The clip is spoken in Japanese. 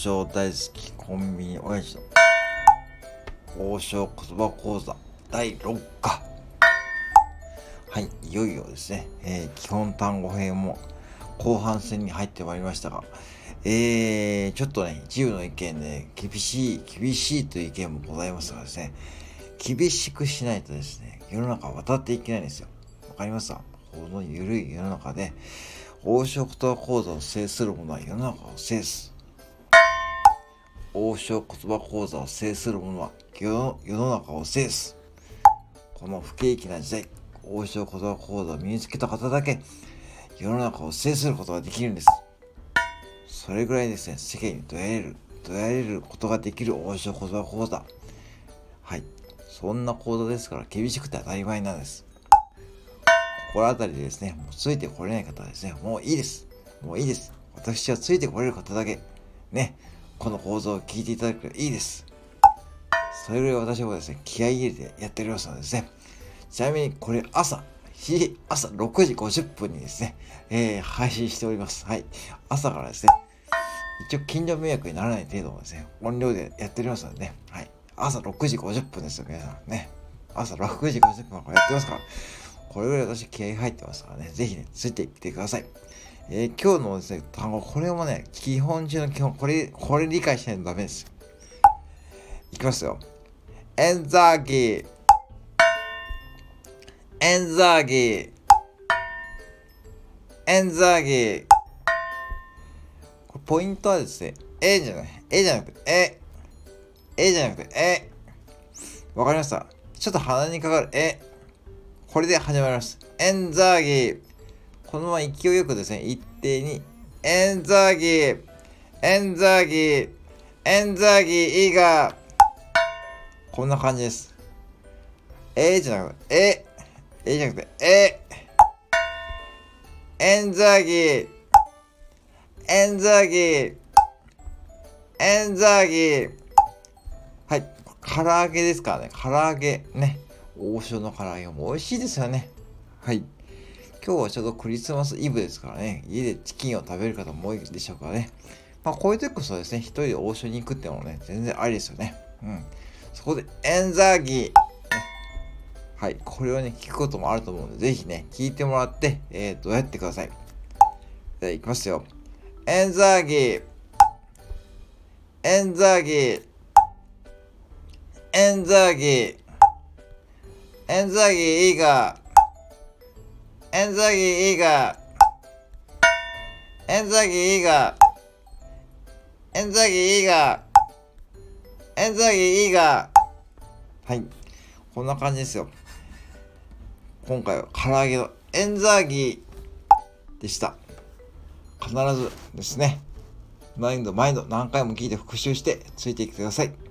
将大好きコンビニ親父の王将言葉講座。第6課。はいいよいよですね、えー、基本単語編も後半戦に入ってまいりましたが。えー、ちょっとね自由の意見で、厳しい厳しいという意見もございますがですね。厳しくしないとですね世の中渡っていけないんですよ。わかりますか？この緩い世の中で王将言葉講座を制する者は世の中を制す。王将言葉講座を制する者は世の中を制す。この不景気な時代王将言葉講座を身につけた方だけ世の中を制することができるんです。それぐらいですね世間にどやれるどやれることができる王将言葉講座。はい。そんな講座ですから厳しくて当たり前なんです。心当たりでですね、もうついてこれない方はですね、もういいです。もういいです。私はついてこれる方だけ、ね、この構造を聞いていただくといいです。それぐらい私はですね、気合い入れてやっておりますのでですね、ちなみにこれ朝、日朝6時50分にですね、えー、配信しております。はい。朝からですね、一応近所迷惑にならない程度のですね、音量でやっておりますのでね、はい。朝6時50分ですよ、皆さんね。朝6時50分からやってますから。これぐらい私気合入ってますからね、ぜひね、ついていってください。えー、今日のですね、単語、これもね、基本中の基本、これ、これ理解しないとダメです。いきますよ。エンザーギー。エンザーギー。エンザーギー。ポイントはですね、A じゃない。A じゃなくて、え。A じゃなくて、え。わかりました。ちょっと鼻にかかる、え。これで始まります。エンザーギー。このまま勢いよくですね、一定に、エンザーギー、エンザーギー、エンザーギー、いいが、こんな感じです。えー、じゃなくて、え、えー、じゃなくて、え、エンザーギー、エンザーギー、エンザーギー。はい。唐揚げですからね。唐揚げ。ね。王将の唐揚げも美味しいですよね。はい。今日はちょうどクリスマスイブですからね、家でチキンを食べる方も多いでしょうからね。まあ、こういう時こそですね、一人で王将に行くってのもね、全然ありですよね。うん。そこで、エンザーギー、はい。これをね、聞くこともあると思うので、ぜひね、聞いてもらって、えー、どうやってください。では、いきますよ。エンザーギー、エンザーギー、エンザーギー、エンザギーいいがエンザギーいいがエンザギーいいがエンザギいいがエンザギいいがはい。こんな感じですよ。今回は唐揚げのエンザギーでした。必ずですね。毎度毎度何回も聞いて復習してついてきてください。